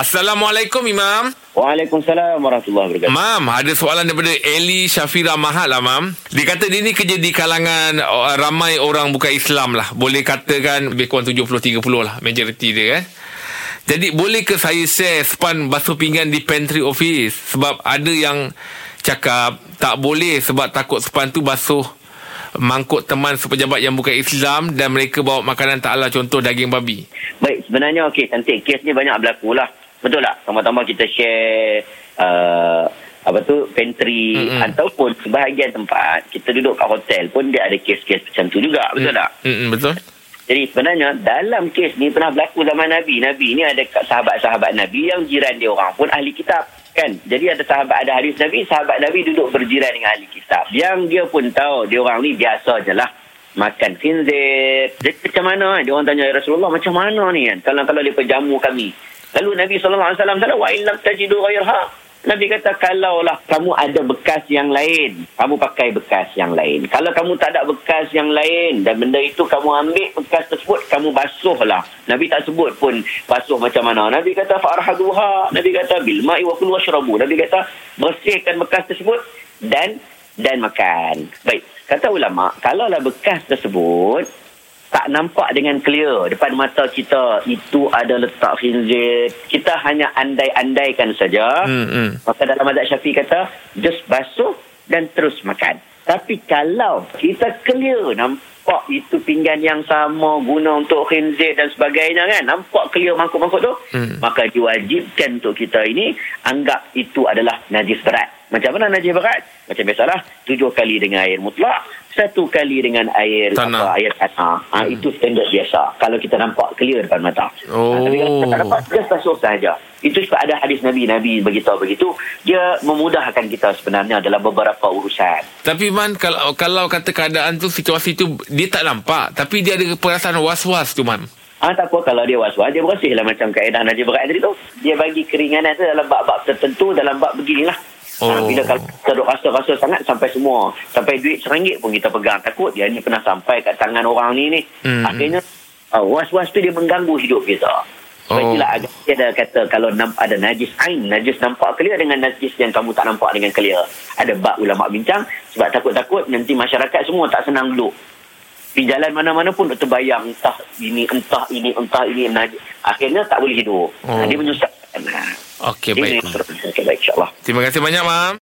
Assalamualaikum Imam. Waalaikumsalam warahmatullahi wabarakatuh. Mam, ada soalan daripada Eli Syafira Mahal lah Mam. Dia kata dia ni kerja di kalangan uh, ramai orang bukan Islam lah. Boleh katakan lebih kurang 70-30 lah majoriti dia kan. Jadi boleh ke saya share span basuh pinggan di pantry office? Sebab ada yang cakap tak boleh sebab takut span tu basuh mangkuk teman sepejabat yang bukan Islam dan mereka bawa makanan tak halal contoh daging babi. Baik, sebenarnya okey, cantik. Kes ni banyak berlaku lah. Betul tak? Sama-sama kita share uh, apa tu pantry Mm-mm. ataupun sebahagian tempat kita duduk kat hotel pun dia ada kes-kes macam tu juga. Betul tak? Hmm, betul. Jadi sebenarnya dalam kes ni pernah berlaku zaman Nabi. Nabi ni ada sahabat-sahabat Nabi yang jiran dia orang pun ahli kitab. Kan? Jadi ada sahabat, ada hadis Nabi, sahabat Nabi duduk berjiran dengan ahli kitab. Yang dia pun tahu, dia orang ni biasa je lah. Makan khinzir. Dia macam mana? Dia orang tanya, ya Rasulullah macam mana ni kan? Kalau-kalau dia perjamu kami. Lalu Nabi SAW kata, wa illam tajidu ghairha. Nabi kata, kalaulah kamu ada bekas yang lain, kamu pakai bekas yang lain. Kalau kamu tak ada bekas yang lain dan benda itu kamu ambil bekas tersebut, kamu basuhlah. Nabi tak sebut pun basuh macam mana. Nabi kata, fa'arhaduha. Nabi kata, bilma'i wa kulu washrabu. Nabi kata, bersihkan bekas tersebut dan dan makan. Baik, kata ulama, kalaulah bekas tersebut tak nampak dengan clear. Depan mata kita itu ada letak khinzir kita hanya andai-andaikan saja. Hmm, hmm. maka dalam mazhab syafi'i kata just basuh dan terus makan. Tapi kalau kita clear nampak itu pinggan yang sama guna untuk khinzir dan sebagainya kan nampak clear mangkuk-mangkuk tu Hmm. maka diwajibkan untuk kita ini anggap itu adalah najis berat. Macam mana najis berat? Macam biasalah tujuh kali dengan air mutlak satu kali dengan air Tanah. apa air tanah ha, itu standard biasa kalau kita nampak clear depan mata Oh. ha, tapi kalau kita tak nampak just basuh sahaja itu sebab ada hadis Nabi Nabi beritahu begitu dia memudahkan kita sebenarnya dalam beberapa urusan Tapi Man kalau kalau kata keadaan tu situasi tu dia tak nampak tapi dia ada perasaan was-was tu Man. Ah tak apa kalau dia was-was dia bersih lah macam kaedah Najib berat tadi tu. Dia bagi keringanan tu dalam bab-bab tertentu dalam bab beginilah. Oh. Oh. bila kalau kita duk rasa-rasa sangat sampai semua sampai duit seringgit pun kita pegang takut dia ni pernah sampai kat tangan orang ni ni Hmm. akhirnya uh, was-was tu dia mengganggu hidup kita sebab Oh. itulah agak dia ada kata kalau ada najis ain najis nampak clear dengan najis yang kamu tak nampak dengan clear ada bab ulama bincang sebab takut-takut nanti masyarakat semua tak senang duduk di jalan mana-mana pun terbayang entah ini entah ini entah ini najis akhirnya tak boleh hidup Oh. oh. dia menyusahkan ha. Okey Ini baik. baik insyaAllah Terima kasih banyak Mam.